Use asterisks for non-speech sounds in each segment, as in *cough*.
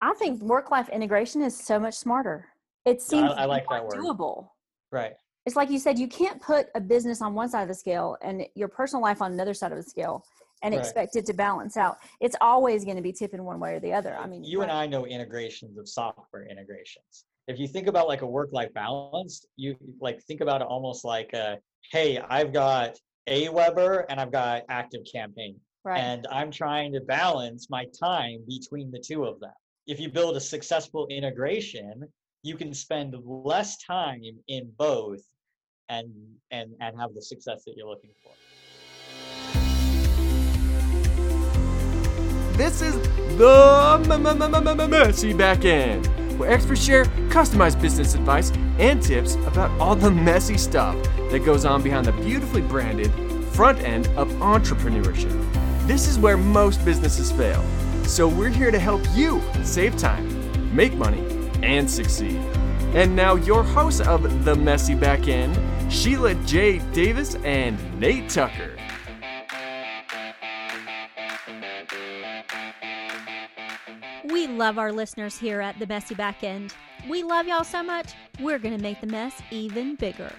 I think work life integration is so much smarter. It seems I like that word. doable. Right. It's like you said, you can't put a business on one side of the scale and your personal life on another side of the scale and Right. expect it to balance out. It's always going to be tipping one way or the other. I mean, you and I know integrations of software integrations. If you think about like a work-life balance, you like think about it almost like a, hey, I've got Aweber and I've got Active Campaign, right. and I'm trying to balance my time between the two of them. If you build a successful integration, you can spend less time in both and and and have the success that you're looking for. This is the Messy Back End, where experts share customized business advice and tips about all the messy stuff that goes on behind the beautifully branded front end of entrepreneurship. This is where most businesses fail, so we're here to help you save time, make money, and succeed. And now, your hosts of The Messy Back End, Sheila J. Davis and Nate Tucker. We love our listeners here at the Messy Back End. We love y'all so much, we're going to make the mess even bigger.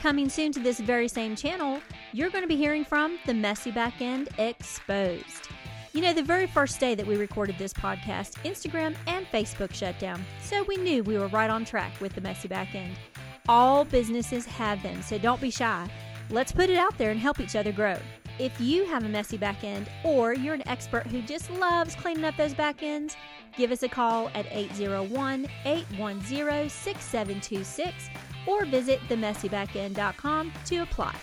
Coming soon to this very same channel, you're going to be hearing from the Messy Back End Exposed. You know, the very first day that we recorded this podcast, Instagram and Facebook shut down, so we knew we were right on track with the Messy Back End. All businesses have them, so don't be shy. Let's put it out there and help each other grow. If you have a messy back end or you're an expert who just loves cleaning up those back ends, give us a call at 801 810 6726 or visit themessybackend.com to apply.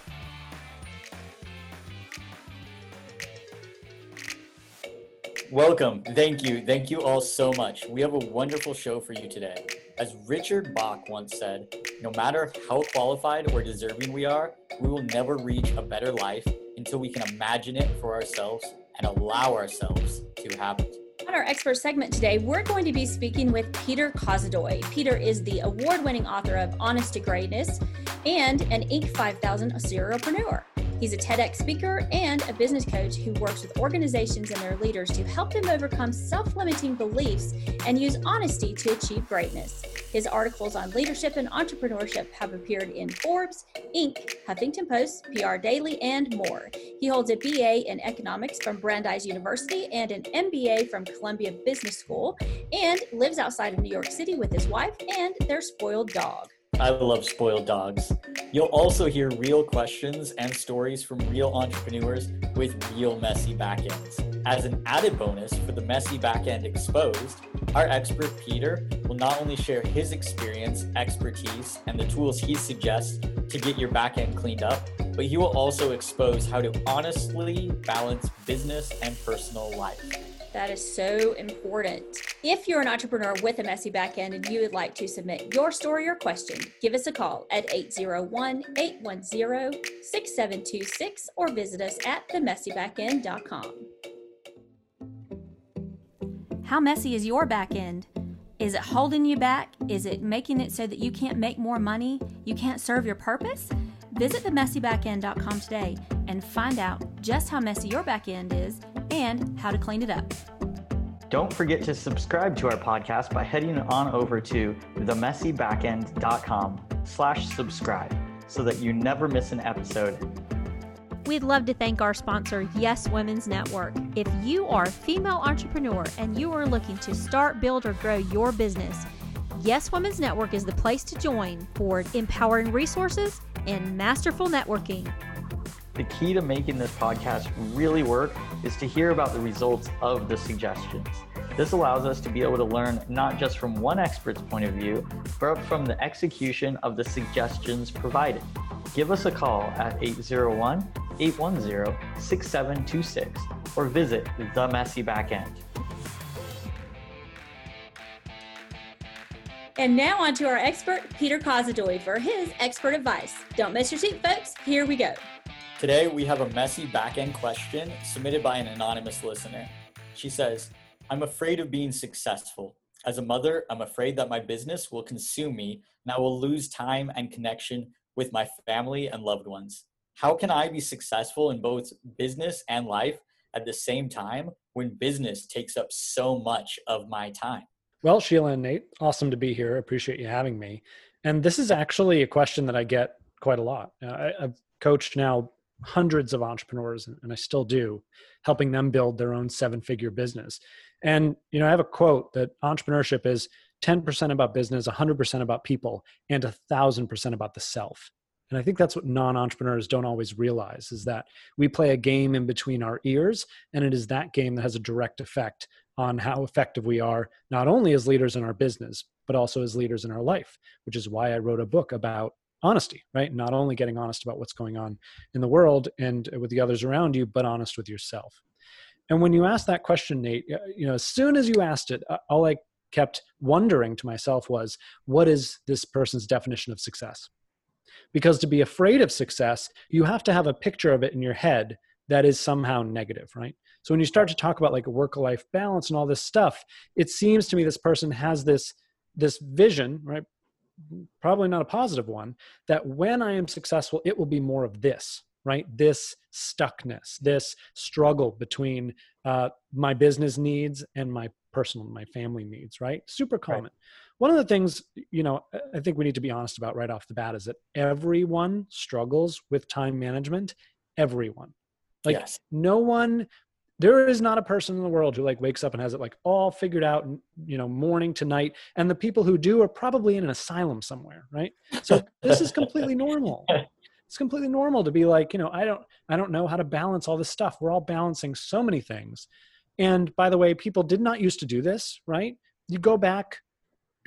Welcome. Thank you. Thank you all so much. We have a wonderful show for you today. As Richard Bach once said, no matter how qualified or deserving we are, we will never reach a better life until we can imagine it for ourselves and allow ourselves to have it. On our expert segment today, we're going to be speaking with Peter Kozodoy. Peter is the award winning author of Honest to Greatness and an Inc. 5000 serialpreneur. He's a TEDx speaker and a business coach who works with organizations and their leaders to help them overcome self limiting beliefs and use honesty to achieve greatness. His articles on leadership and entrepreneurship have appeared in Forbes, Inc., Huffington Post, PR Daily, and more. He holds a BA in economics from Brandeis University and an MBA from Columbia Business School and lives outside of New York City with his wife and their spoiled dog. I love spoiled dogs. You'll also hear real questions and stories from real entrepreneurs with real messy backends. As an added bonus for the messy backend exposed, our expert Peter will not only share his experience, expertise, and the tools he suggests to get your backend cleaned up, but he will also expose how to honestly balance business and personal life. That is so important. If you're an entrepreneur with a messy back end and you would like to submit your story or question, give us a call at 801 810 6726 or visit us at themessybackend.com. How messy is your back end? Is it holding you back? Is it making it so that you can't make more money? You can't serve your purpose? Visit themessybackend.com today and find out just how messy your backend is and how to clean it up. Don't forget to subscribe to our podcast by heading on over to themessybackend.com slash subscribe so that you never miss an episode. We'd love to thank our sponsor, Yes Women's Network. If you are a female entrepreneur and you are looking to start, build, or grow your business, Yes Women's Network is the place to join for empowering resources and masterful networking. The key to making this podcast really work is to hear about the results of the suggestions. This allows us to be able to learn not just from one expert's point of view, but from the execution of the suggestions provided. Give us a call at 801 810 6726 or visit The Messy Backend. And now on to our expert, Peter Kozodoy, for his expert advice. Don't miss your seat, folks. Here we go. Today, we have a messy back-end question submitted by an anonymous listener. She says, I'm afraid of being successful. As a mother, I'm afraid that my business will consume me and I will lose time and connection with my family and loved ones. How can I be successful in both business and life at the same time when business takes up so much of my time? Well, Sheila and Nate, awesome to be here. Appreciate you having me. And this is actually a question that I get quite a lot. Uh, I, I've coached now hundreds of entrepreneurs, and I still do, helping them build their own seven figure business. And, you know, I have a quote that entrepreneurship is 10% about business, 100% about people, and 1000% about the self. And I think that's what non entrepreneurs don't always realize is that we play a game in between our ears, and it is that game that has a direct effect on how effective we are, not only as leaders in our business, but also as leaders in our life, which is why I wrote a book about honesty, right? Not only getting honest about what's going on in the world and with the others around you, but honest with yourself. And when you asked that question, Nate, you know, as soon as you asked it, all I kept wondering to myself was, what is this person's definition of success? Because to be afraid of success, you have to have a picture of it in your head that is somehow negative, right? So when you start to talk about like a work-life balance and all this stuff, it seems to me this person has this this vision, right? Probably not a positive one, that when I am successful, it will be more of this, right? This stuckness, this struggle between uh, my business needs and my personal, my family needs, right? Super common. Right. One of the things, you know, I think we need to be honest about right off the bat is that everyone struggles with time management. Everyone. Like yes. no one there is not a person in the world who like wakes up and has it like all figured out you know morning to night and the people who do are probably in an asylum somewhere right? So this is completely *laughs* normal. It's completely normal to be like you know i don't i don't know how to balance all this stuff. We're all balancing so many things. And by the way people did not used to do this right? You go back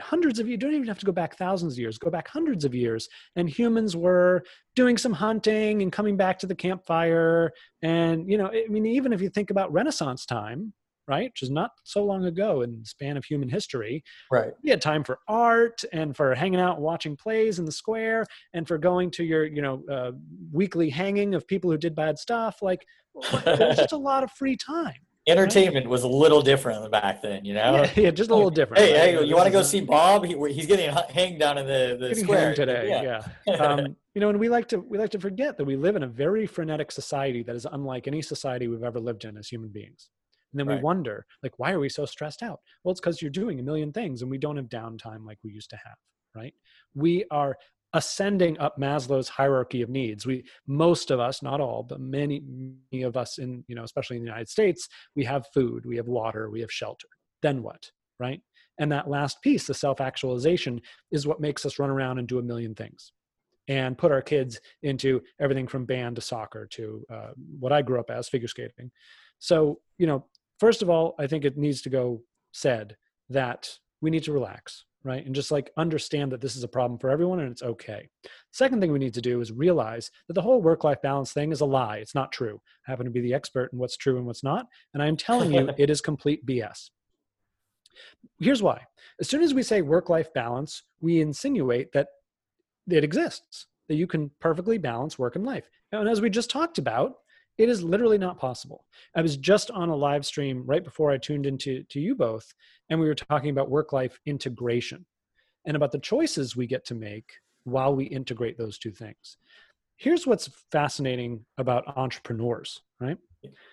hundreds of you don't even have to go back thousands of years, go back hundreds of years. And humans were doing some hunting and coming back to the campfire. And, you know, I mean, even if you think about Renaissance time, right, which is not so long ago in the span of human history, right? We had time for art and for hanging out and watching plays in the square and for going to your, you know, uh, weekly hanging of people who did bad stuff. Like, there was just a lot of free time entertainment was a little different back then, you know. Yeah, yeah just a little different. Hey, right? hey, you want to go see Bob? He, he's getting hanged down in the, the square today. Yeah, yeah. *laughs* um, you know, and we like to we like to forget that we live in a very frenetic society that is unlike any society we've ever lived in as human beings. And then right. we wonder, like, why are we so stressed out? Well, it's because you're doing a million things, and we don't have downtime like we used to have. Right? We are ascending up Maslow's hierarchy of needs. We most of us, not all, but many, many of us in, you know, especially in the United States, we have food, we have water, we have shelter. Then what? Right? And that last piece, the self-actualization, is what makes us run around and do a million things and put our kids into everything from band to soccer to uh, what I grew up as figure skating. So, you know, first of all, I think it needs to go said that we need to relax right? And just like understand that this is a problem for everyone and it's okay. Second thing we need to do is realize that the whole work life balance thing is a lie. It's not true. I happen to be the expert in what's true and what's not. And I am telling you, *laughs* it is complete BS. Here's why. As soon as we say work life balance, we insinuate that it exists, that you can perfectly balance work and life. And as we just talked about, it is literally not possible. I was just on a live stream right before I tuned into to you both, and we were talking about work life integration and about the choices we get to make while we integrate those two things. Here's what's fascinating about entrepreneurs, right?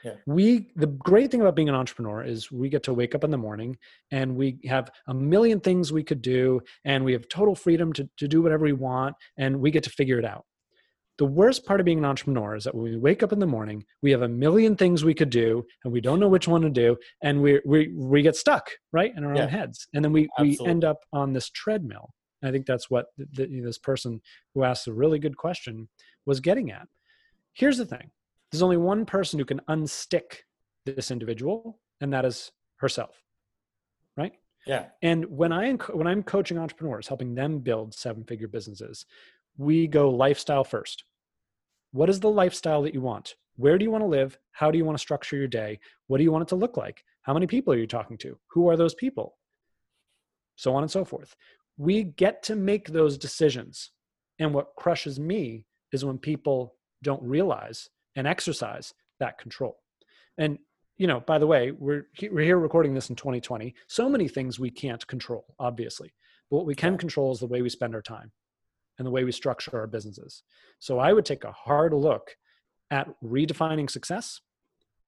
Yeah. We the great thing about being an entrepreneur is we get to wake up in the morning and we have a million things we could do and we have total freedom to, to do whatever we want and we get to figure it out the worst part of being an entrepreneur is that when we wake up in the morning, we have a million things we could do and we don't know which one to do. And we, we, we get stuck right in our yeah. own heads. And then we, we end up on this treadmill. And I think that's what the, the, this person who asked a really good question was getting at. Here's the thing. There's only one person who can unstick this individual and that is herself. Right. Yeah. And when I when I'm coaching entrepreneurs, helping them build seven figure businesses, we go lifestyle first. What is the lifestyle that you want? Where do you want to live? How do you want to structure your day? What do you want it to look like? How many people are you talking to? Who are those people? So on and so forth. We get to make those decisions. And what crushes me is when people don't realize and exercise that control. And you know, by the way, we're we're here recording this in 2020. So many things we can't control, obviously. But what we can control is the way we spend our time and the way we structure our businesses. So I would take a hard look at redefining success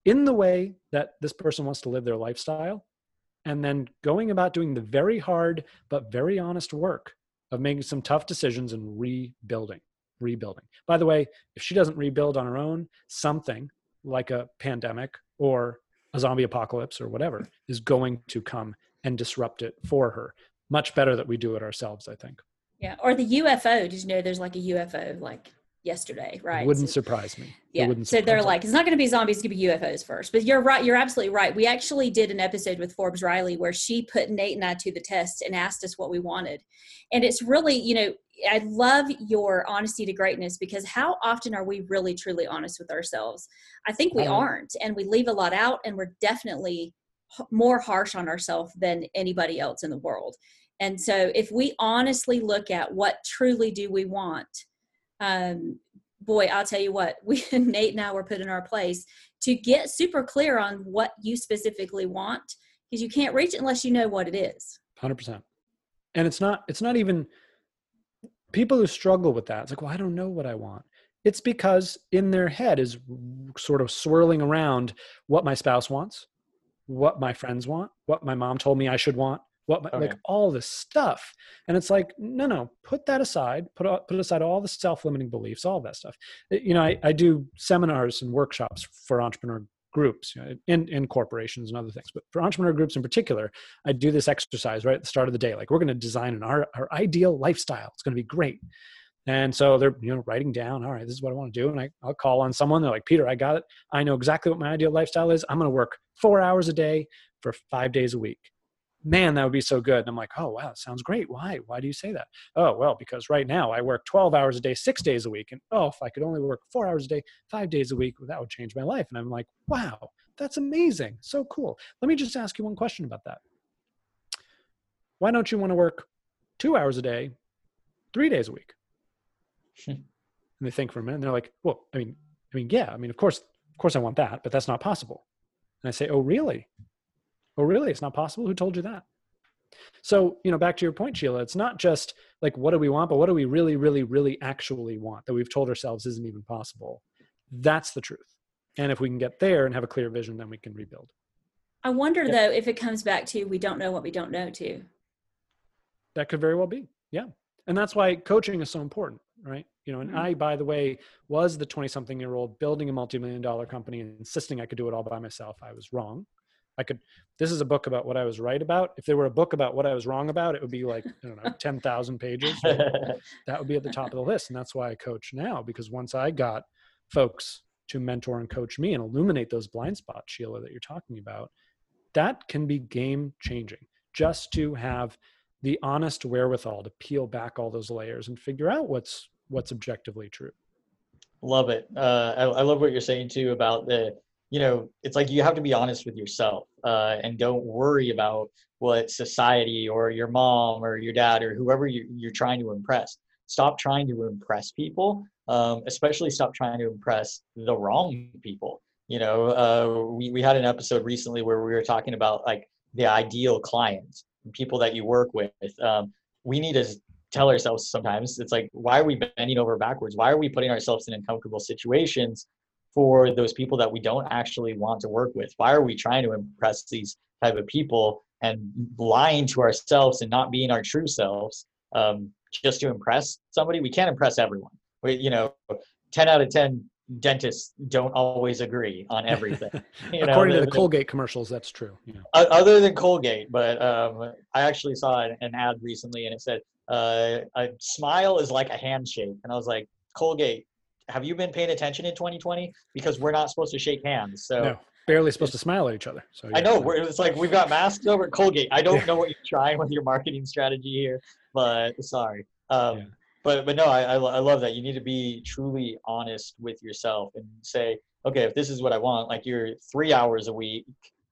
in the way that this person wants to live their lifestyle and then going about doing the very hard but very honest work of making some tough decisions and rebuilding rebuilding. By the way if she doesn't rebuild on her own something like a pandemic or a zombie apocalypse or whatever is going to come and disrupt it for her. Much better that we do it ourselves i think Yeah. Or the UFO. Did you know there's like a UFO like yesterday, right? it wouldn't So- surprise me yeah. wouldn't So they're me. like, it's not going to be zombies, it's going to be UFOs first. But you're right. You're absolutely right. We actually did an episode with Forbes Riley where she put Nate and I to the test and asked us what we wanted. And it's really, you know, I love your honesty to greatness because how often are we really truly honest with ourselves? I think we Um, aren't, and we leave a lot out, and we're definitely more harsh on ourselves than anybody else in the world. And so, if we honestly look at what truly do we want, um, boy, I'll tell you what, *laughs* we Nate and I were put in our place to get super clear on what you specifically want because you can't reach it unless you know what it is. 100% and it's not it's not even people who struggle with that it's like well i don't know what i want it's because in their head is sort of swirling around what my spouse wants what my friends want what my mom told me i should want what my, like all this stuff and it's like no no put that aside put put aside all the self-limiting beliefs all that stuff Uh, you know i, I do seminars and workshops for entrepreneur groups you know, in, in corporations and other things but for entrepreneur groups in particular I do this exercise right at the start of the day. Like we're going to design an our, our ideal lifestyle. It's going to be great. And so they're you know writing down, all right, this is what I want to do. And I, I'll call on someone. They're like, Peter, I got it. I know exactly what my ideal lifestyle is. I'm going to work four hours a day for five days a week. Man, that would be so good. And I'm like, oh wow, sounds great. Why? Why do you say that? Oh well, because right now I work 12 hours a day, six days a week. And oh, if I could only work four hours a day, five days a week, that would change my life. And I'm like, wow, that's amazing. So cool. Let me just ask you one question about that why don't you want to work two hours a day, three days a week? Hmm. and they think for a minute, and they're like, "Well, I mean, I mean, yeah, I mean, of course, of course, I want that, but that's not possible." And I say, "Oh, really? Oh, really? It's not possible? Who told you that?" So, you know, back to your point, Sheila, it's not just like what do we want, but what do we really, really, really actually want that we've told ourselves isn't even possible. That's the truth. And if we can get there and have a clear vision, then we can rebuild. I wonder Yeah. though if it comes back to we don't know what we don't know too That could very well be. Yeah. And that's why coaching is so important, right? You know, and Mhm. I, by the way, was the 20 something year old building a multi million dollar company and insisting I could do it all by myself. I was wrong. I could, this is a book about what I was right about. If there were a book about what I was wrong about, it would be like, I don't know, *laughs* 10,000 pages. *laughs* that would be at the top of the list. And that's why I coach now, because once I got folks to mentor and coach me and illuminate those blind spots, Sheila, that you're talking about, that can be game changing just to have the honest wherewithal to peel back all those layers and figure out what's what's objectively true. Love it. Uh, I, I love what you're saying too about the, you know, it's like you have to be honest with yourself uh, and don't worry about what society or your mom or your dad or whoever you, you're trying to impress. Stop trying to impress people, um, especially stop trying to impress the wrong people. You know, uh, we, we had an episode recently where we were talking about like the ideal client, people that you work with. Um, we need to tell ourselves sometimes it's like why are we bending over backwards why are we putting ourselves in uncomfortable situations for those people that we don't actually want to work with why are we trying to impress these type of people and lying to ourselves and not being our true selves um, just to impress somebody we can't impress everyone we, you know 10 out of 10 dentists don't always agree on *laughs* everything you know, According to the- the the- Colgate commercials, that's true. Yeah. other than Colgate, but um, I actually saw an, an ad recently and it said, uh, a smile is like a handshake. And I was like, Colgate, have you been paying attention in 2020? Because we're not supposed to shake hands. So No, barely supposed to smile at each other. So I know we're, it's like we've got masks over at Colgate. I don't Yeah. know what you're trying with your marketing strategy here, but sorry. Um, Yeah. But but no, I, I I love that. You need to be truly honest with yourself and say, okay, if this is what I want, like you're three hours a week,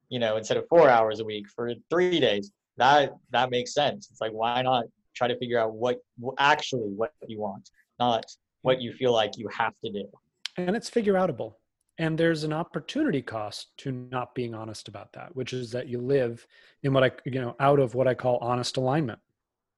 you know, instead of four hours a week for three days, that that makes sense. It's like why not try to figure out what actually what you want, not what you feel like you have to do. and it's figure outable and there's an opportunity cost to not being honest about that which is that you live in what i you know out of what i call honest alignment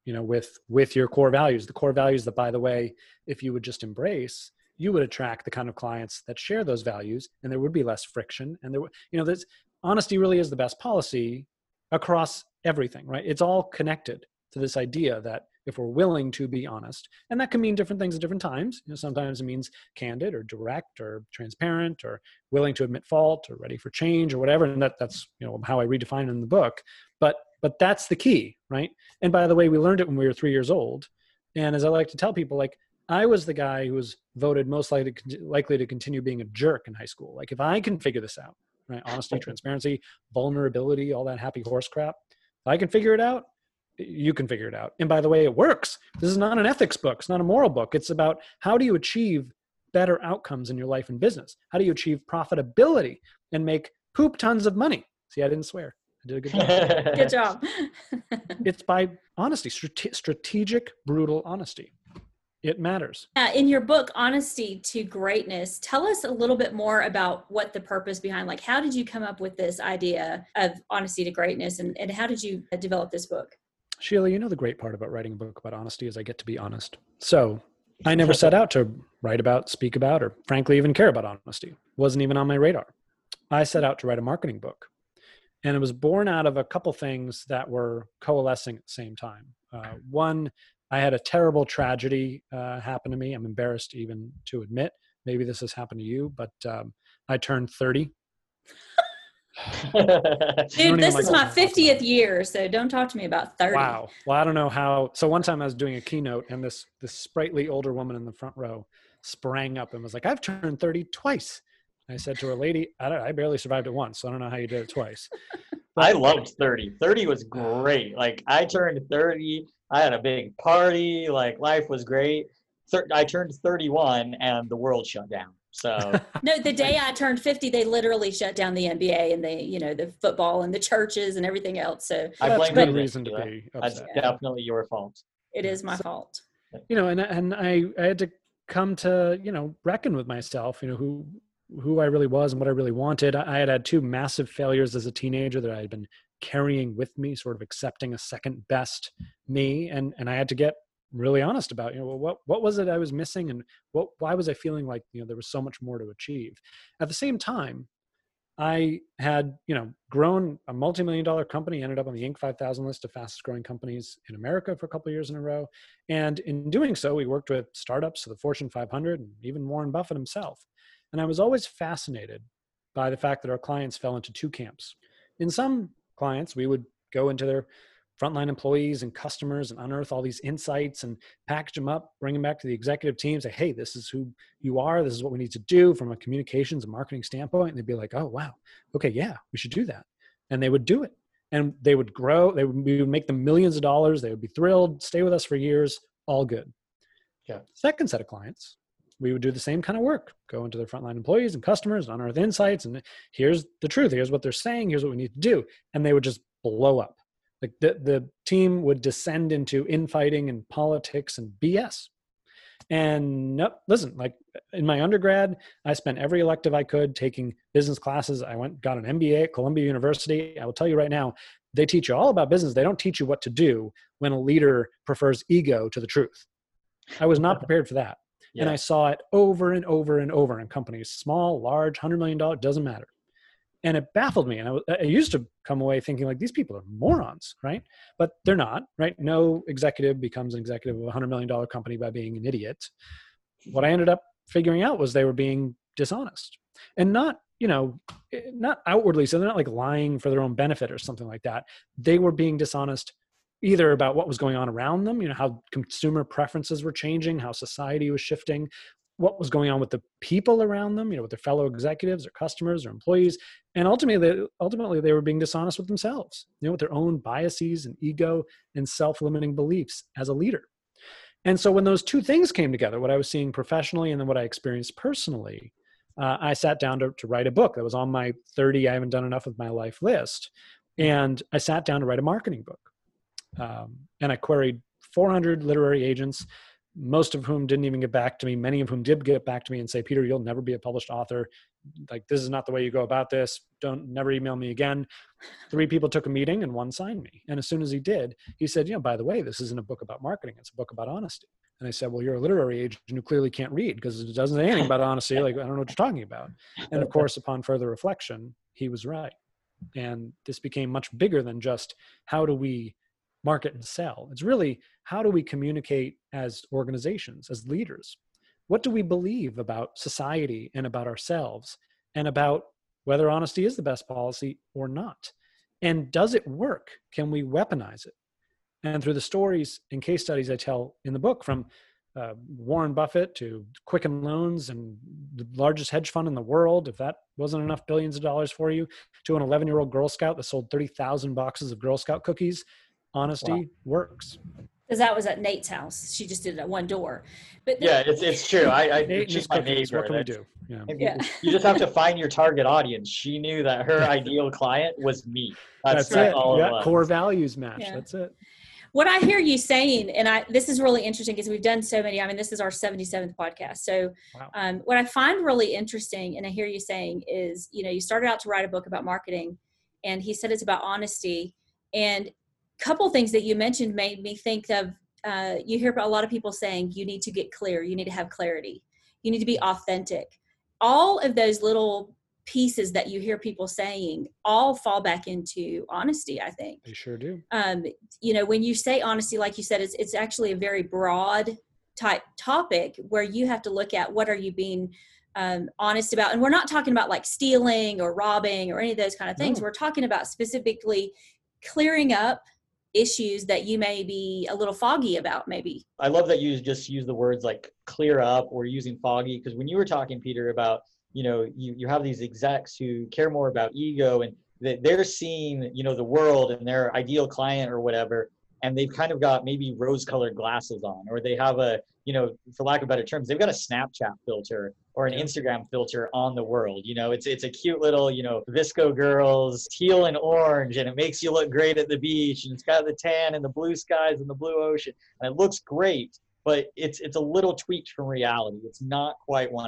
you know with with your core values the core values that by the way if you would just embrace you would attract the kind of clients that share those values and there would be less friction. And there would you know this honesty really is the best policy across everything right? It's all connected to this idea that if we're willing to be honest. And that can mean different things at different times. You know sometimes it means candid or direct or transparent or willing to admit fault or ready for change or whatever. And that that's you know how i redefine it in the book. But but that's the key right? And by the way we learned it when we were three years old. And as i like to tell people like i was the guy who was voted most likely to, likely to continue being a jerk in high school. Like if i can figure this out right? Honesty transparency vulnerability all that happy horse crap if i can figure it out you can figure it out. And by the way, it works. This is not an ethics book. It's not a moral book. It's about how do you achieve better outcomes in your life and business? How do you achieve profitability and make poop tons of money? See, I didn't swear. I did a good job. *laughs* Good job. *laughs* it's by honesty, strate- strategic, brutal honesty. It matters. Uh, in your book, Honesty to Greatness, tell us a little bit more about what the purpose behind, like, how did you come up with this idea of honesty to greatness and, and how did you develop this book? Sheila, you know the great part about writing a book about honesty is I get to be honest. So I never set out to write about, speak about, or frankly even care about honesty. Wasn't even on my radar. I set out to write a marketing book. And it was born out of a couple things that were coalescing at the same time. Uh, one, I had a terrible tragedy uh, happen to me. I'm embarrassed even to admit. Maybe this has happened to you, but um, I turned 30 *laughs* Dude, this is my 50th year, so don't talk to me about 30. Wow. Well, I don't know how. So one time I was doing a keynote, and this this sprightly older woman in the front row sprang up and was like, "I've turned 30 twice." I said to her, "Lady, I, I barely survived it once, so I don't know how you did it twice." But, *laughs* I loved 30. 30 was great. Like I turned 30, I had a big party. Like life was great. I turned 31, and the world shut down. So *laughs* no, the day I turned 50, they literally shut down the NBA and they, you know, the football and the churches and everything else. So I blame no reason to be upset. That's definitely your fault. It is my so, fault. You know, and and I I had to come to you know reckon with myself. You know who who I really was and what I really wanted. I had had two massive failures as a teenager that I had been carrying with me, sort of accepting a second best me, and and I had to get really honest about you know what what was it i was missing and what why was i feeling like you know there was so much more to achieve? At the same time i had you know grown a multi-million dollar company ended up on the inc. 5000 list of fastest growing companies in america for a couple years in a row. And in doing so we worked with startups to the fortune 500 and even warren buffett himself. And i was always fascinated by the fact that our clients fell into two camps. In some clients we would go into their frontline employees and customers and unearth all these insights and package them up, bring them back to the executive team, say, hey, this is who you are. This is what we need to do from a communications and marketing standpoint. And they'd be like, oh, wow. Okay, yeah, we should do that. And they would do it. And they would grow. They would, we would make them millions of dollars. They would be thrilled, stay with us for years, all good. Yeah. Second set of clients, we would do the same kind of work go into their frontline employees and customers and unearth insights and here's the truth here's what they're saying here's what we need to do and they would just blow up like the, the team would descend into infighting and politics and BS. And nope, listen, like in my undergrad, I spent every elective I could taking business classes. I went, got an MBA at Columbia University. I will tell you right now, they teach you all about business. They don't teach you what to do when a leader prefers ego to the truth. I was not prepared for that. Yeah. And I saw it over and over and over in companies, small, large, $100 million, doesn't matter and it baffled me. And I, I, used to come away thinking like these people are morons right? But they're not right? No executive becomes an executive of a hundred million dollar company by being an idiot. What i ended up figuring out was they were being dishonest. And not you know eh, not outwardly so they're not like lying for their own benefit or something like that. They were being dishonest either about what was going on around them you know how consumer preferences were changing how society was shifting what was going on with the people around them, you know, with their fellow executives or customers or employees. And ultimately, ultimately they were being dishonest with themselves, you know, with their own biases and ego and self-limiting beliefs as a leader. And so when those two things came together, what I was seeing professionally and then what I experienced personally, uh, I sat down to, to write a book that was on my 30, I haven't done enough of my life list. And I sat down to write a marketing book. Um, and I queried 400 literary agents most of whom didn't even get back to me many of whom did get back to me and say peter you'll never be a published author like this is not the way you go about this don't never email me again three people took a meeting and one signed me and as soon as he did he said you know by the way this isn't a book about marketing it's a book about honesty And I said, Well, you're a literary agent who clearly can't read because it doesn't say anything about honesty. Like, I don't know what you're talking about. And of course, upon further reflection, he was right. And this became much bigger than just how do we market and sell. It's really how do we communicate as organizations, as leaders? What do we believe about society and about ourselves and about whether honesty is the best policy or not? And does it work? Can we weaponize it? And through the stories and case studies I tell in the book, from uh, Warren Buffett to Quicken Loans and the largest hedge fund in the world, if that wasn't enough billions of dollars for you, to an 11 year old Girl Scout that sold 30,000 boxes of Girl Scout cookies, honesty wow. works. Because that was at Nate's house. She just did it at one door. But yeah, it's, it's true. I, I Nate she's my neighbor. What can we do? Yeah. *laughs* yeah. You just have to find your target audience. She knew that her ideal client was me. That's, That's it. yeah, core values match. Yeah. That's it what I hear you saying, and I this is really interesting because we've done so many. I mean, this is our 77th podcast. So, wow. um, what I find really interesting, and I hear you saying, is you know, you started out to write a book about marketing, and he said it's about honesty. And a couple things that you mentioned made me think of. Uh, you hear a lot of people saying you need to get clear, you need to have clarity, you need to be authentic. All of those little pieces that you hear people saying all fall back into honesty i think they sure do um, you know when you say honesty like you said it's, it's actually a very broad type topic where you have to look at what are you being um, honest about and we're not talking about like stealing or robbing or any of those kind of things no. we're talking about specifically clearing up issues that you may be a little foggy about maybe. I love that you just use the words like clear up or using foggy because when you were talking peter about you know you, you have these execs who care more about ego and that they're seeing you know the world and their ideal client or whatever and they've kind of got maybe rose colored glasses on or they have a you know for lack of better terms they've got a snapchat filter or an instagram filter on the world you know it's it's a cute little you know VSCO girls teal and orange and it makes you look great at the beach and it's got the tan and the blue skies and the blue ocean and it looks great but it's it's a little tweaked from reality. It's not quite 100%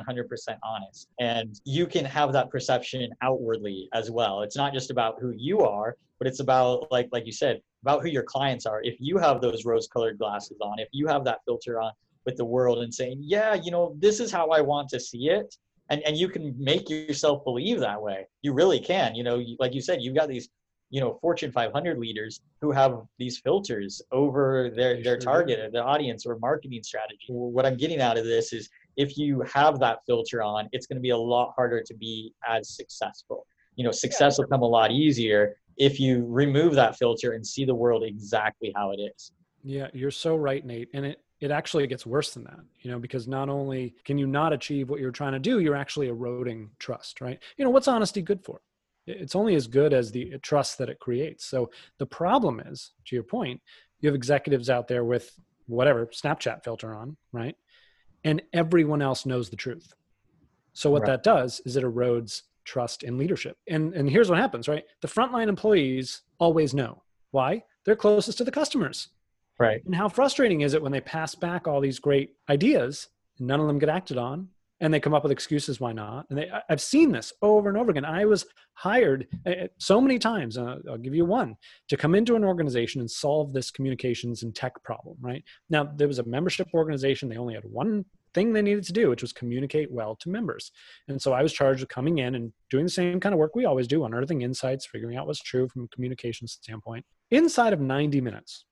honest. And you can have that perception outwardly as well. It's not just about who you are, but it's about like like you said, about who your clients are. If you have those rose-colored glasses on, if you have that filter on with the world and saying, "Yeah, you know, this is how I want to see it." And and you can make yourself believe that way. You really can. You know, like you said, you've got these you know fortune 500 leaders who have these filters over their their target or the audience or marketing strategy what i'm getting out of this is if you have that filter on it's going to be a lot harder to be as successful you know success will come a lot easier if you remove that filter and see the world exactly how it is yeah you're so right nate and it it actually gets worse than that you know because not only can you not achieve what you're trying to do you're actually eroding trust right you know what's honesty good for it's only as good as the trust that it creates. So the problem is, to your point, you have executives out there with whatever Snapchat filter on, right? And everyone else knows the truth. So what right. that does is it erodes trust in leadership. And and here's what happens, right? The frontline employees always know. Why? They're closest to the customers. Right. And how frustrating is it when they pass back all these great ideas and none of them get acted on and they come up with excuses why not? And they i've seen this over and over again. I was hired eh, eh, so many times i'll give you one to come into an organization and solve this communications and tech problem right? Now there was a membership organization. They only had one thing they needed to do which was communicate well to members. And so i was charged with coming in and doing the same kind of work we always do unearthing insights figuring out what's true from a communication standpoint inside of 90 minutes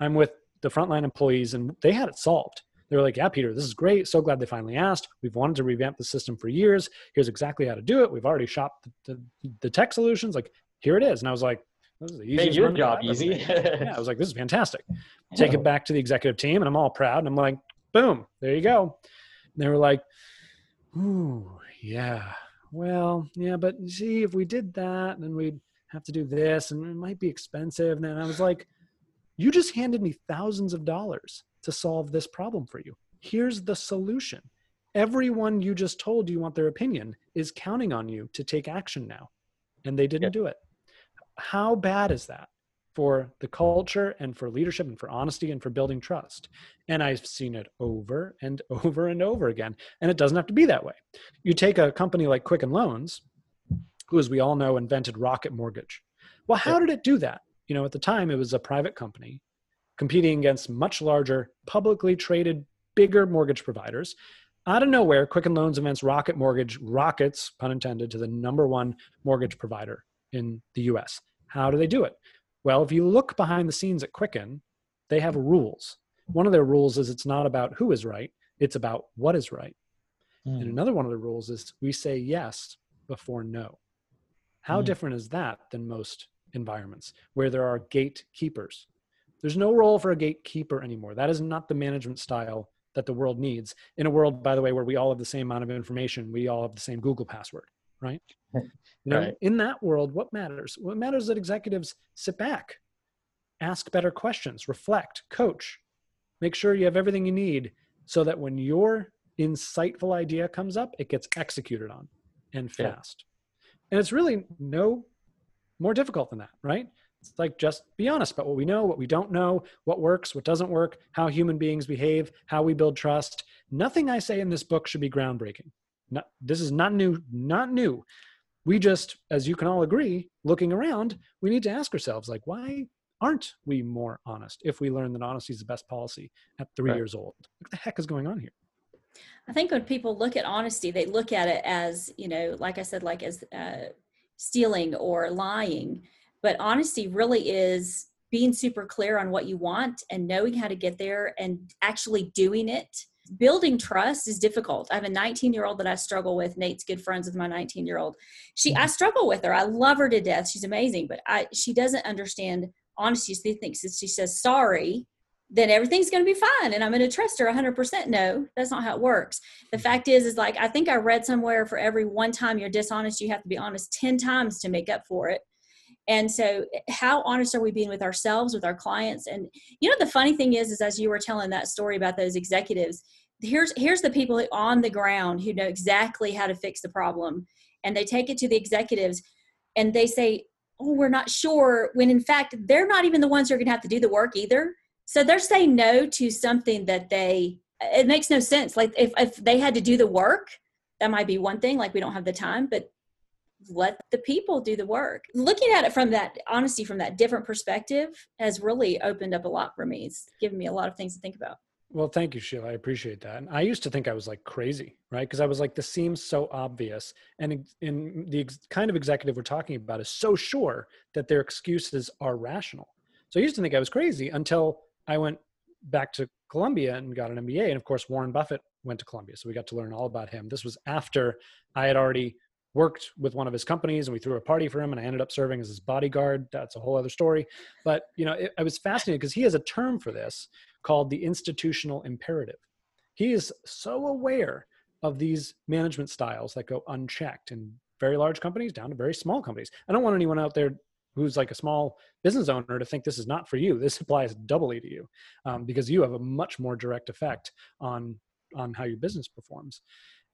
i'm with the frontline employees and they had it solved they were like, yeah, Peter, this is great. So glad they finally asked. We've wanted to revamp the system for years. Here's exactly how to do it. We've already shopped the, the, the tech solutions. Like, here it is. And I was like, this is the easiest Made your job easy. yeah, I was like, this is fantastic. *laughs* Take it back to the executive team, and I'm all proud. And I'm like, boom, there you go. And they were like, ooh, yeah, well, yeah, but see, if we did that, then we'd have to do this, and it might be expensive. And then I was like, you just handed me thousands of dollars to solve this problem for you. Here's the solution. Everyone you just told you want their opinion is counting on you to take action now, and they didn't do it. How bad is that for the culture and for leadership and for honesty and for building trust? And I've seen it over and *laughs* over and over again. And it doesn't have to be that way. You take a company like Quicken Loans, who, as we all know, invented Rocket Mortgage. Well, how did it do that? You know, at the time, it was a private company competing against much larger publicly traded bigger mortgage providers. Out of nowhere, Quicken Loans events Rocket Mortgage rockets, pun intended, to the number one mortgage provider in the US. How do they do it? Well, if you look behind the scenes at Quicken, they have rules. One of their rules is it's not about who is right, it's about what is right. Mm. And another one of the rules is we say yes before no. How mm. different is that than most environments where there are gatekeepers? There's no role for a gatekeeper anymore. That is not the management style that the world needs. In a world, by the way, where we all have the same amount of information, we all have the same Google password, right? *laughs* You know, right. in that world, what matters? What matters is that executives sit back, ask better questions, reflect, coach, make sure you have everything you need so that when your insightful idea comes up, it gets executed on and fast. Yeah. And it's really no more difficult than that, right? It's like just be honest about what we know, what we don't know, what works, what doesn't work, how human beings behave, how we build trust. Nothing I say in this book should be groundbreaking. Not, this is not new, not new. We just, as you can all agree, looking around, we need to ask ourselves, like, why aren't we more honest if we learn that honesty is the best policy at three right. years old? What the heck is going on here? I think when people look at honesty, they look at it as, you know, like I said, like as uh, stealing or lying. But honesty really is being super clear on what you want and knowing how to get there and actually doing it. Building trust is difficult. I have a 19 year old that I struggle with. Nate's good friends with my 19 year old. She, I mm-hmm. struggle with her. I love her to death. She's amazing, but I, she doesn't understand honesty. She thinks that she says sorry, then everything's going to be fine and i'm going to trust her 100% no that's not how it works. The mm-hmm. fact is is like i think i read somewhere for every one time you're dishonest you have to be honest 10 times to make up for it. And so how honest are we being with ourselves with our clients? And you know the funny thing is is as you were telling that story about those executives here's here's the people on the ground who know exactly how to fix the problem. And they take it to the executives and they say oh we're not sure when in fact they're not even the ones who are going to have to do the work either so they're saying no to something that they, it makes no sense. Like if, if they had to do the work, that might be one thing, like we don't have the time, but let the people do the work. Looking at it from that honesty, from that different perspective, has really opened up a lot for me. It's given me a lot of things to think about. Well, thank you, Sheila. I appreciate that. And I used to think I was like crazy, right? Because I was like, this seems so obvious. And in the ex- kind of executive we're talking about is so sure that their excuses are rational. So I used to think I was crazy until I went back to Columbia and got an MBA. And of course, Warren Buffett went to Columbia. So we got to learn all about him. This was after I had already worked with one of his companies and we threw a party for him and I ended up serving as his bodyguard. That's a whole other story. But, you know, it, I was fascinated because he has a term for this called the institutional imperative. He is so aware of these management styles that go unchecked in very large companies down to very small companies. I don't want anyone out there who's like a small business owner to think this is not for you this *laughs* applies doubly to you um, because you have a much more direct effect on on how your business performs.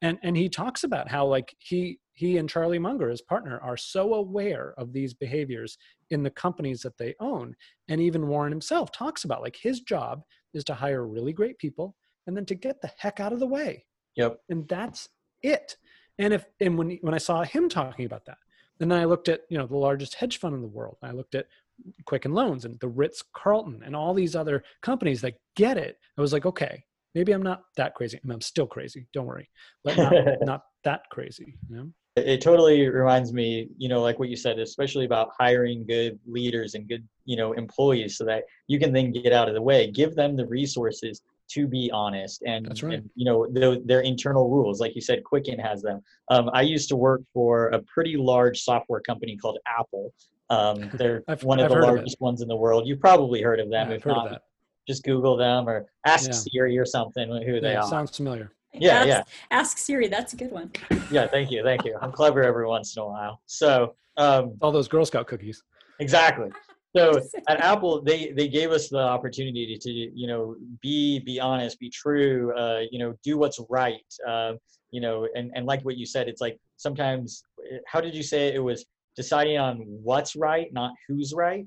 And and he talks about how like he he and charlie munger his partner are so aware of these behaviors in the companies that they own. And even warren himself talks about like his job is to hire really great people and then to get the heck out of the way. Yep. And that's it. And if and when when i saw him talking about that and then I looked at, you know, the largest hedge fund in the world. I looked at Quicken Loans and the Ritz Carlton and all these other companies that get it. I was like, okay, maybe I'm not that crazy. I mean, I'm still crazy. Don't worry, but not, *laughs* not that crazy. You know? It totally reminds me, you know, like what you said, especially about hiring good leaders and good, you know, employees so that you can then get out of the way. Give them the resources to be honest and, That's right. and you know the, their internal rules like you said quicken has them. Um, i used to work for a pretty large software company called apple. Um, *laughs* they're one of I've the largest of ones in the world. You've probably heard of them yeah, if not just google them or ask yeah. siri or something who yeah, they are. sounds familiar. Yeah ask, yeah. ask siri that's a good one. Yeah thank you thank you. I'm clever every once in a while. So um, all those girl scout cookies. Exactly so *laughs* at Apple, they they gave us the opportunity to you know be be honest, be true, uh, you know, do what's right, uh, you know, and and like what you said, it's like sometimes, how did you say it, it was deciding on what's right, not who's right,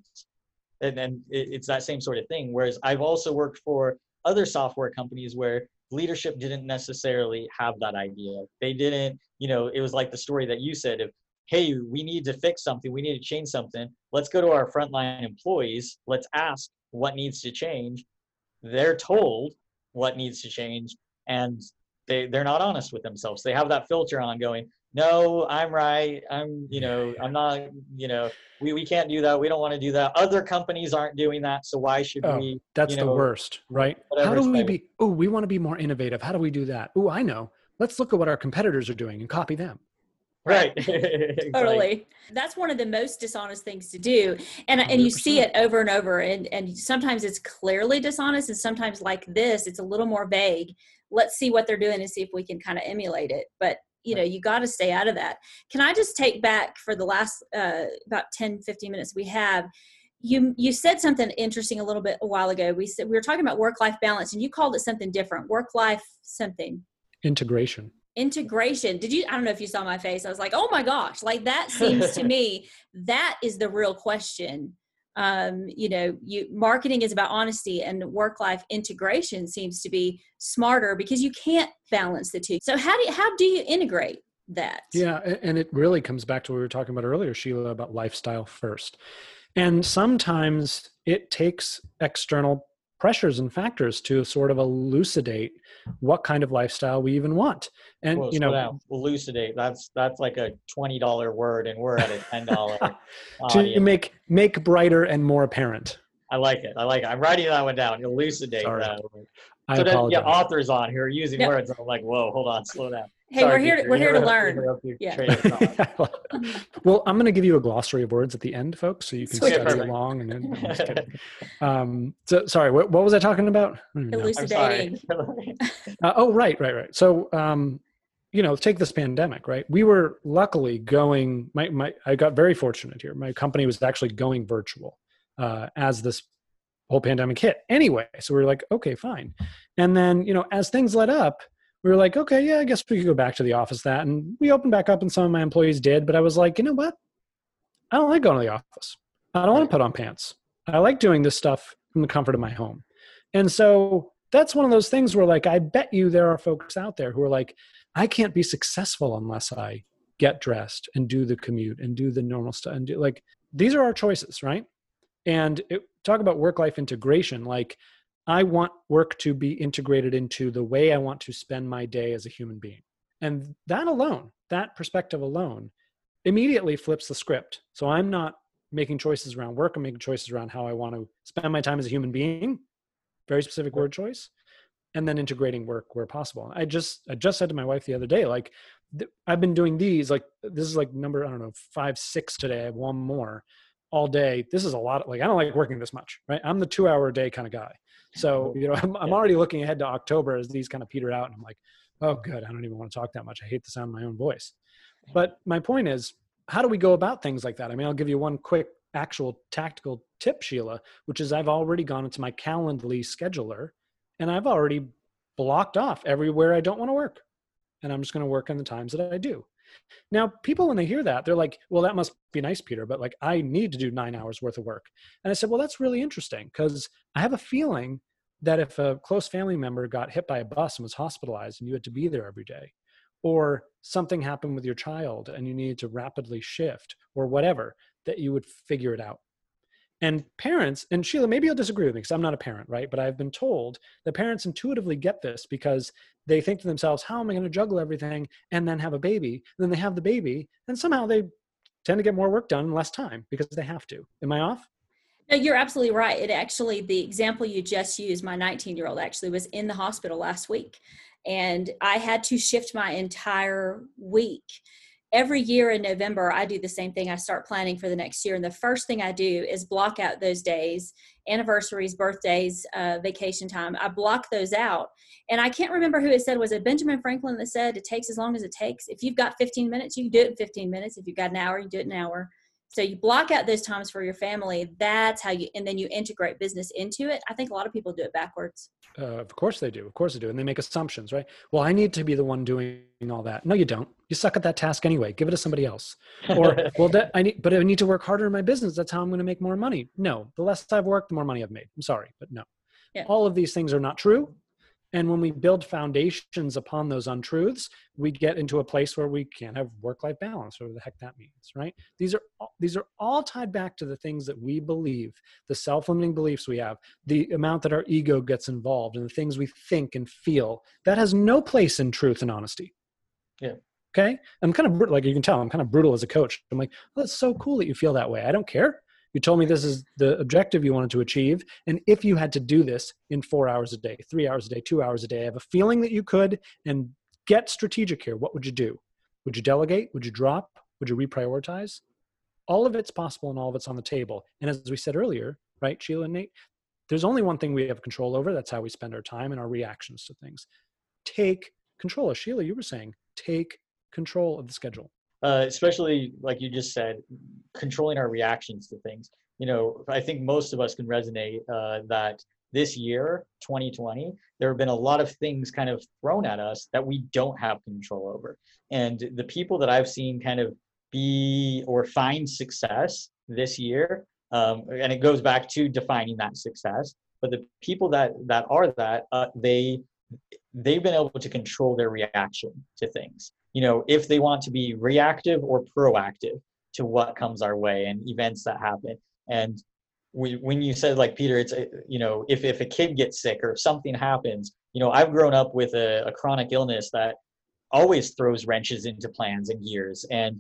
and then it's that same sort of thing. Whereas I've also worked for other software companies where leadership didn't necessarily have that idea. They didn't, you know, it was like the story that you said of hey, we need to fix something, we need to change something. Let's go to our frontline employees. Let's ask what needs to change. They're told, what needs to change and they they're not honest with themselves they have that filter on going no i'm right i'm you know i'm not you know we, we can't do that we don't want to do that other companies aren't doing that so why should Oh, we That's you the worst, right? How do we be? Oh, we want to be more innovative. How do we do that? Oh, I know. Let's look at what our competitors are doing and copy them. Right. *laughs* Exactly. totally. That's one of the most dishonest things to do. And and you see it over and over and and sometimes it's clearly dishonest and sometimes like this it's a little more vague. Let's see what they're doing and see if we can kind of emulate it. But you know you got to stay out of that. Can i just take back for the last uh, about 10 15 minutes we have you you said something interesting a little bit a while ago. We said we were talking about work life balance and you called it something different work life something. Integration. Integration. Did you i don't know if you saw my face. I was like oh my gosh like that seems to me *laughs* that is the real question. Um you know you marketing is about honesty and work life integration seems to be smarter because you can't balance the two. So how do you how do you integrate that? Yeah, and it really comes back to what we were talking about earlier, Sheila, about lifestyle first. And sometimes it takes external pressures and factors to sort of elucidate what kind of lifestyle we even want. And Well, you know, down. elucidate that's that's like a $20 word and we're at a $10 *laughs* to audience. make make brighter and more apparent. i like it i like it i'm writing that one down elucidate Sorry. that I so then apologize. yeah authors on who are using No. words i'm like whoa hold on slow down hey Sorry, we're here to, we're here to learn Yeah. train of thought. *laughs* well, I'm going to give you a glossary of words at the end, folks, so you can Sweet. study Perfect. along. And then, I'm just kidding. *laughs* um, so, sorry, what, what was I talking about? I don't even know. I'm sorry. elucidating *laughs* Uh, oh, right, right, right. So, um, you know, take this pandemic, right? We were luckily going. My, my, I got very fortunate here. My company was actually going virtual uh, as this whole pandemic hit. Anyway, so we were like, okay, fine. And then, you know, as things let up, we were like, okay, yeah, I guess we could go back to the office. That, and we opened back up, and some of my employees did. But I was like, you know what? I don't like going to the office. I don't want to put on pants. I like doing this stuff from the comfort of my home. And so that's one of those things where, like, I bet you there are folks out there who are like, I can't be successful unless I get dressed and do the commute and do the normal stuff and do like these are our choices, right? And it, talk about work life integration. Like, I want work to be integrated into the way I want to spend my day as a human being. And that alone, that perspective alone, immediately flips the script. So I'm not making choices around work, I'm making choices around how I want to spend my time as a human being. Very specific word choice. And then integrating work where possible. I just I just said to my wife the other day, like I've been doing these, like this is like number, I don't know, five, six today. I have one more all day. This is a lot. Like I don't like working this much, right? I'm the two hour a day kind of guy. So, mm-hmm. you know, *laughs* I'm, I'm already looking ahead to October as these kind of peter out. And I'm like, oh, good. I don't even want to talk that much. I hate the sound of my own voice. But my point is, how do we go about things like that? I mean, I'll give you one quick actual tactical tip, Sheila, which is I've already gone into my Calendly scheduler and I've already blocked off everywhere I don't want to work. And I'm just going to work on the times that I do. Now, people, when they hear that, they're like, well, that must be nice, Peter, but like, I need to do nine hours worth of work. And I said, well, that's really interesting because I have a feeling that if a close family member got hit by a bus and was hospitalized and you had to be there every day, or something happened with your child and you needed to rapidly shift, or whatever, that you would figure it out. And parents, and Sheila, maybe you'll disagree with me because I'm not a parent, right? But I've been told that parents intuitively get this because they think to themselves, how am I going to juggle everything and then have a baby? And then they have the baby, and somehow they tend to get more work done in less time because they have to. Am I off? No, you're absolutely right. It actually, the example you just used, my 19 year old actually was in the hospital last week. And I had to shift my entire week. Every year in November, I do the same thing. I start planning for the next year. And the first thing I do is block out those days anniversaries, birthdays, uh, vacation time. I block those out. And I can't remember who it said. Was it Benjamin Franklin that said it takes as long as it takes? If you've got 15 minutes, you can do it in 15 minutes. If you've got an hour, you do it an hour. So you block out those times for your family. That's how you, and then you integrate business into it. I think a lot of people do it backwards. Uh, of course they do. Of course they do. And they make assumptions, right? Well, I need to be the one doing all that. No, you don't. You suck at that task anyway. Give it to somebody else. *laughs* Or, well, that I need, but I need to work harder in my business. That's how I'm going to make more money. No, the less I've worked, the more money I've made. I'm sorry, but no. Yeah. All of these things are not true. And when we build foundations upon those untruths, we get into a place where we can't have work-life balance, whatever the heck that means, right? These are all, these are all tied back to the things that we believe, the self-limiting beliefs we have, the amount that our ego gets involved, and the things we think and feel. That has no place in truth and honesty. Yeah. Okay. I'm kind of like you can tell, I'm kind of brutal as a coach. I'm like, oh, that's so cool that you feel that way. I don't care. You told me this is the objective you wanted to achieve. And if you had to do this in four hours a day, three hours a day, two hours a day, I have a feeling that you could and get strategic here. What would you do? Would you delegate? Would you drop? Would you reprioritize? All of it's possible and all of it's on the table. And as we said earlier, right, Sheila and Nate, there's only one thing we have control over. That's how we spend our time and our reactions to things. Take control. As Sheila, you were saying, take control of the schedule uh, especially like you just said, controlling our reactions to things. You know, I think most of us can resonate uh, that this year, 2020, there have been a lot of things kind of thrown at us that we don't have control over. And the people that I've seen kind of be or find success this year, um, and it goes back to defining that success. But the people that that are that, uh, they they've been able to control their reaction to things you know, if they want to be reactive or proactive to what comes our way and events that happen. And we, when you said like Peter, it's you know, if if a kid gets sick or something happens, you know, I've grown up with a, a chronic illness that always throws wrenches into plans and gears, and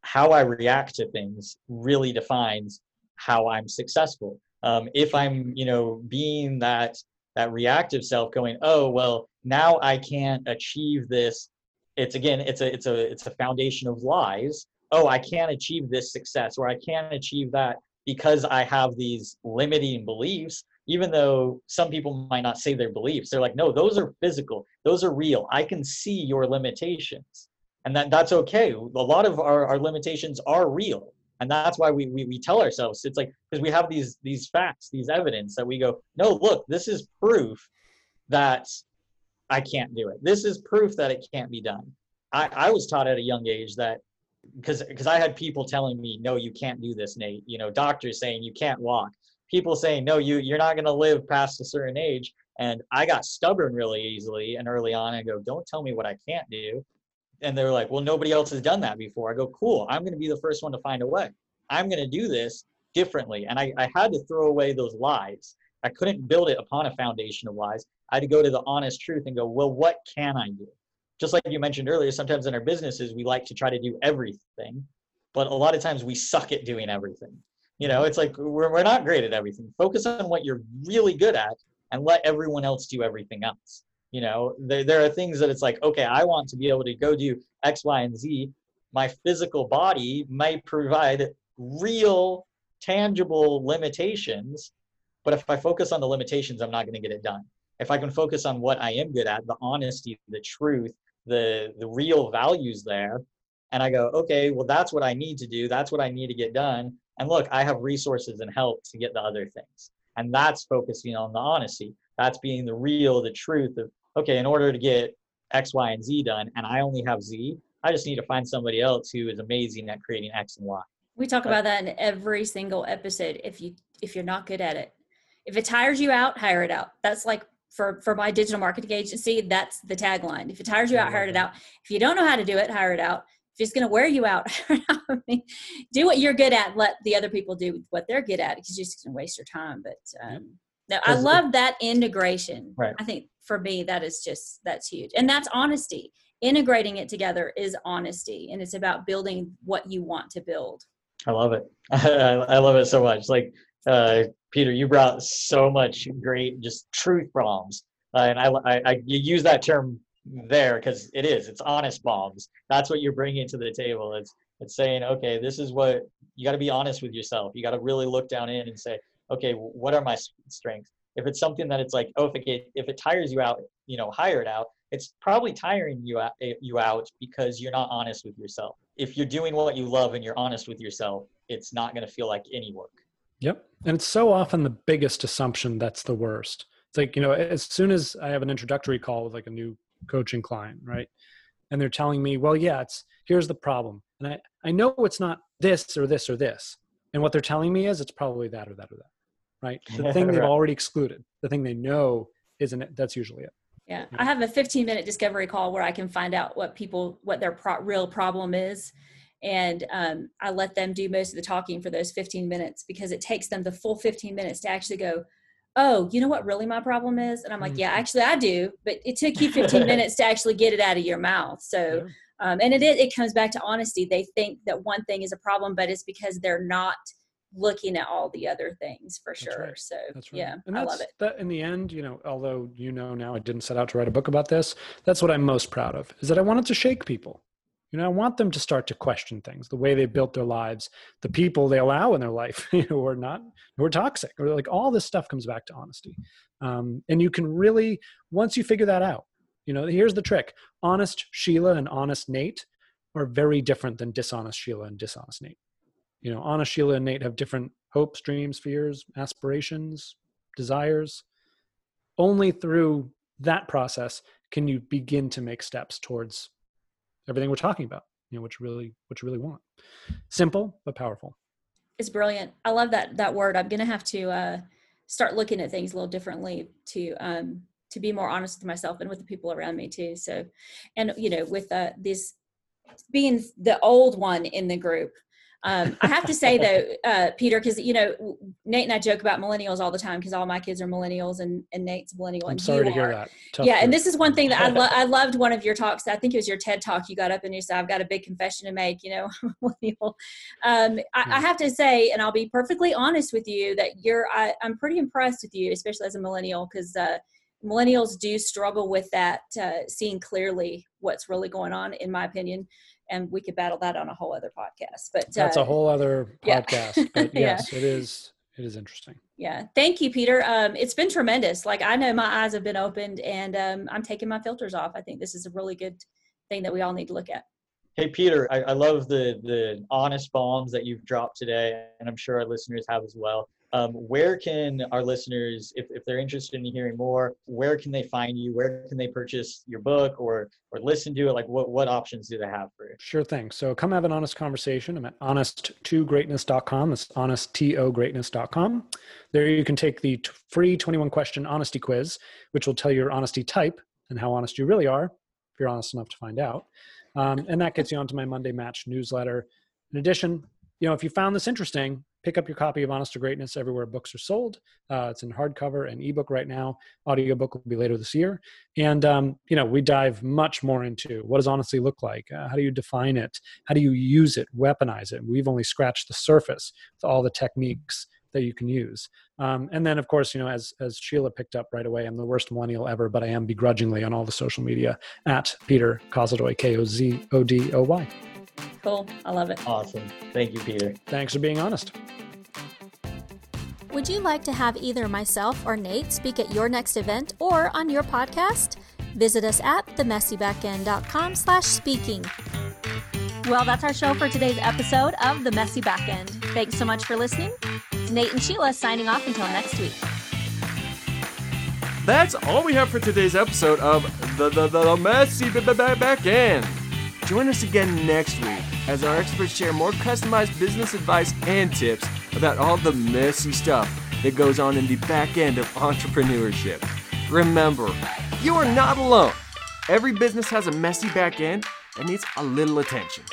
how I react to things really defines how I'm successful. Um, if I'm, you know, being that that reactive self, going, oh well, now I can't achieve this it's again it's a it's a it's a foundation of lies. Oh i can't achieve this success or i can't achieve that because i have these limiting beliefs even though some people might not say their beliefs. They're like no those are physical. Those are real. I can see your limitations. And that that's okay. A lot of our, our limitations are real. And that's why we, we, we tell ourselves it's like because we have these these facts these evidence that we go no look this is proof that I can't do it. This is proof that it can't be done. I, I was taught at a young age that because because I had people telling me, no, you can't do this, Nate. You know, doctors saying you can't walk. People saying, no, you you're not gonna live past a certain age. And I got stubborn really easily and early on. I go, don't tell me what I can't do. And they're like, well, nobody else has done that before. I go, cool. I'm gonna be the first one to find a way. I'm gonna do this differently. And I, I had to throw away those lies. I couldn't build it upon a foundation of lies. I had to go to the honest truth and go, well, what can I do? Just like you mentioned earlier, sometimes in our businesses, we like to try to do everything, but a lot of times we suck at doing everything. You know, it's like we're, we're not great at everything. Focus on what you're really good at and let everyone else do everything else. You know, there, there are things that it's like, okay, I want to be able to go do X, Y, and Z. My physical body might provide real, tangible limitations, but if I focus on the limitations, I'm not going to get it done if I can focus on what I am good at, the honesty, the truth, the the real values there, and I go, okay, well that's what I need to do. That's what I need to get done. And look, I have resources and help to get the other things. And that's focusing on the honesty. That's being the real, the truth of okay, in order to get X, Y, and Z done, and I only have Z, I just need to find somebody else who is amazing at creating X and Y. We talk about that in every single episode. If you if you're not good at it, if it tires you out, hire it out. That's like for for my digital marketing agency that's the tagline. If it tires you out hire it out. If you don't know how to do it hire it out. If it's going to wear you *laughs* out I mean, do what you're good at let the other people do what they're good at because you're just going to waste your time. But um no, i love that integration. Right. i think for me that is just that's huge. And that's honesty. Integrating it together is honesty and it's about building what you want to build. I love it. *laughs* I love it so much. Like uh, Peter, you brought so much great just truth bombs, uh, and I, I, I you use that term there because it is it's honest bombs. That's what you're bringing to the table. It's it's saying okay, this is what you got to be honest with yourself. You got to really look down in and say, okay, what are my strengths? If it's something that it's like, oh, if it if it tires you out, you know, hire it out. It's probably tiring you out, you out because you're not honest with yourself. If you're doing what you love and you're honest with yourself, it's not going to feel like any work. Yep. And it's so often the biggest assumption that's the worst. It's like, you know, as soon as I have an introductory call with like a new coaching client, right? And they're telling me, well, yeah, it's here's the problem. And I, I know it's not this or this or this. And what they're telling me is it's probably that or that or that. Right. The thing they've already excluded, the thing they know isn't it, that's usually it. Yeah, I have a 15 minute discovery call where I can find out what people what their pro- real problem is, and um, I let them do most of the talking for those 15 minutes because it takes them the full 15 minutes to actually go. Oh, you know what really my problem is? And I'm like, yeah, Mhm. actually I do, but it took you 15 *laughs* minutes to actually get it out of your mouth. So, Yeah. um, and it it comes back to honesty. They think that one thing is a problem, but it's because they're not looking at all the other things for That's sure. right. So, right. yeah, I love it. That in the end, you know, although you know now I didn't set out to write a book about this, that's what I'm most proud of. Is that I wanted to shake people. You know, I want them to start to question things, the way they built their lives, the people they allow in their life, *laughs* you know, who are not, who are toxic, or like all this stuff comes back to honesty. Um, and you can really, once you figure that out, you know, here's the trick: honest Sheila and honest Nate are very different than dishonest Sheila and dishonest Nate. You know, honest Sheila and Nate have different hopes, dreams, fears, aspirations, desires. Only through that process can you begin to make steps towards everything we're talking about, you know, what you really what you really want. Simple but powerful. It's brilliant. I love that that word. I'm gonna have to uh, start looking at things a little differently to um, to be more honest with myself and with the people around me too. So, and you know, with uh, this being the old one in the group, um, I have to say though, uh, Peter, because you know Nate and I joke about millennials all the time because all my kids are millennials and, and Nate's a millennial. I'm sorry to hear that. Tough yeah, and this is one thing that I, *laughs* lo- I loved one of your talks. I think it was your TED talk. You got up and you said, "I've got a big confession to make." You know, *laughs* millennial. Um, I, I have to say, and I'll be perfectly honest with you, that you're. I, I'm pretty impressed with you, especially as a millennial, because uh, millennials do struggle with that, uh, seeing clearly what's really going on, in my opinion. And we could battle that on a whole other podcast. But That's uh, a whole other yeah. podcast. *laughs* But Yeah. yes, it is it is interesting. yeah thank you peter um, it's been tremendous like i know my eyes have been opened and um, i'm taking my filters off i think this is a really good thing that we all need to look at Hey Peter, I, I love the the honest bombs that you've dropped today, and I'm sure our listeners have as well. Um, where can our listeners, if, if they're interested in hearing more, where can they find you? Where can they purchase your book or or listen to it? Like what what options do they have for you? Sure thing. So come have an honest conversation. I'm at honest2greatness.com. That's honest2greatness.com. There you can take the t- free 21 question honesty quiz, which will tell your honesty type and how honest you really are, if you're honest enough to find out. Um, and that gets you onto my Monday Match newsletter. In addition, you know, if you found this interesting, pick up your copy of Honest to Greatness everywhere books are sold. Uh, it's in hardcover and ebook right now. Audiobook will be later this year. And, um, you know, we dive much more into what does honesty look like? Uh, how do you define it? How do you use it, weaponize it? We've only scratched the surface with all the techniques that you can use. Um, and then, of course, you know, as, as Sheila picked up right away, I'm the worst millennial ever, but I am begrudgingly on all the social media at Peter Kozodoy, K O Z O D O Y. cool i love it Awesome. Thank you, Peter. Thanks for being honest. Would you like to have either myself or Nate speak at your next event or on your podcast? Visit us at themessybackend.com slash speaking. Well, that's our show for today's episode of The Messy Backend. Thanks so much for listening. It's Nate and Sheila signing off until next week. That's all we have for today's episode of the the, the, the messy b- Join us again next week as our experts share more customized business advice and tips about all the messy stuff that goes on in the back end of entrepreneurship. Remember, you are not alone. Every business has a messy back end that needs a little attention.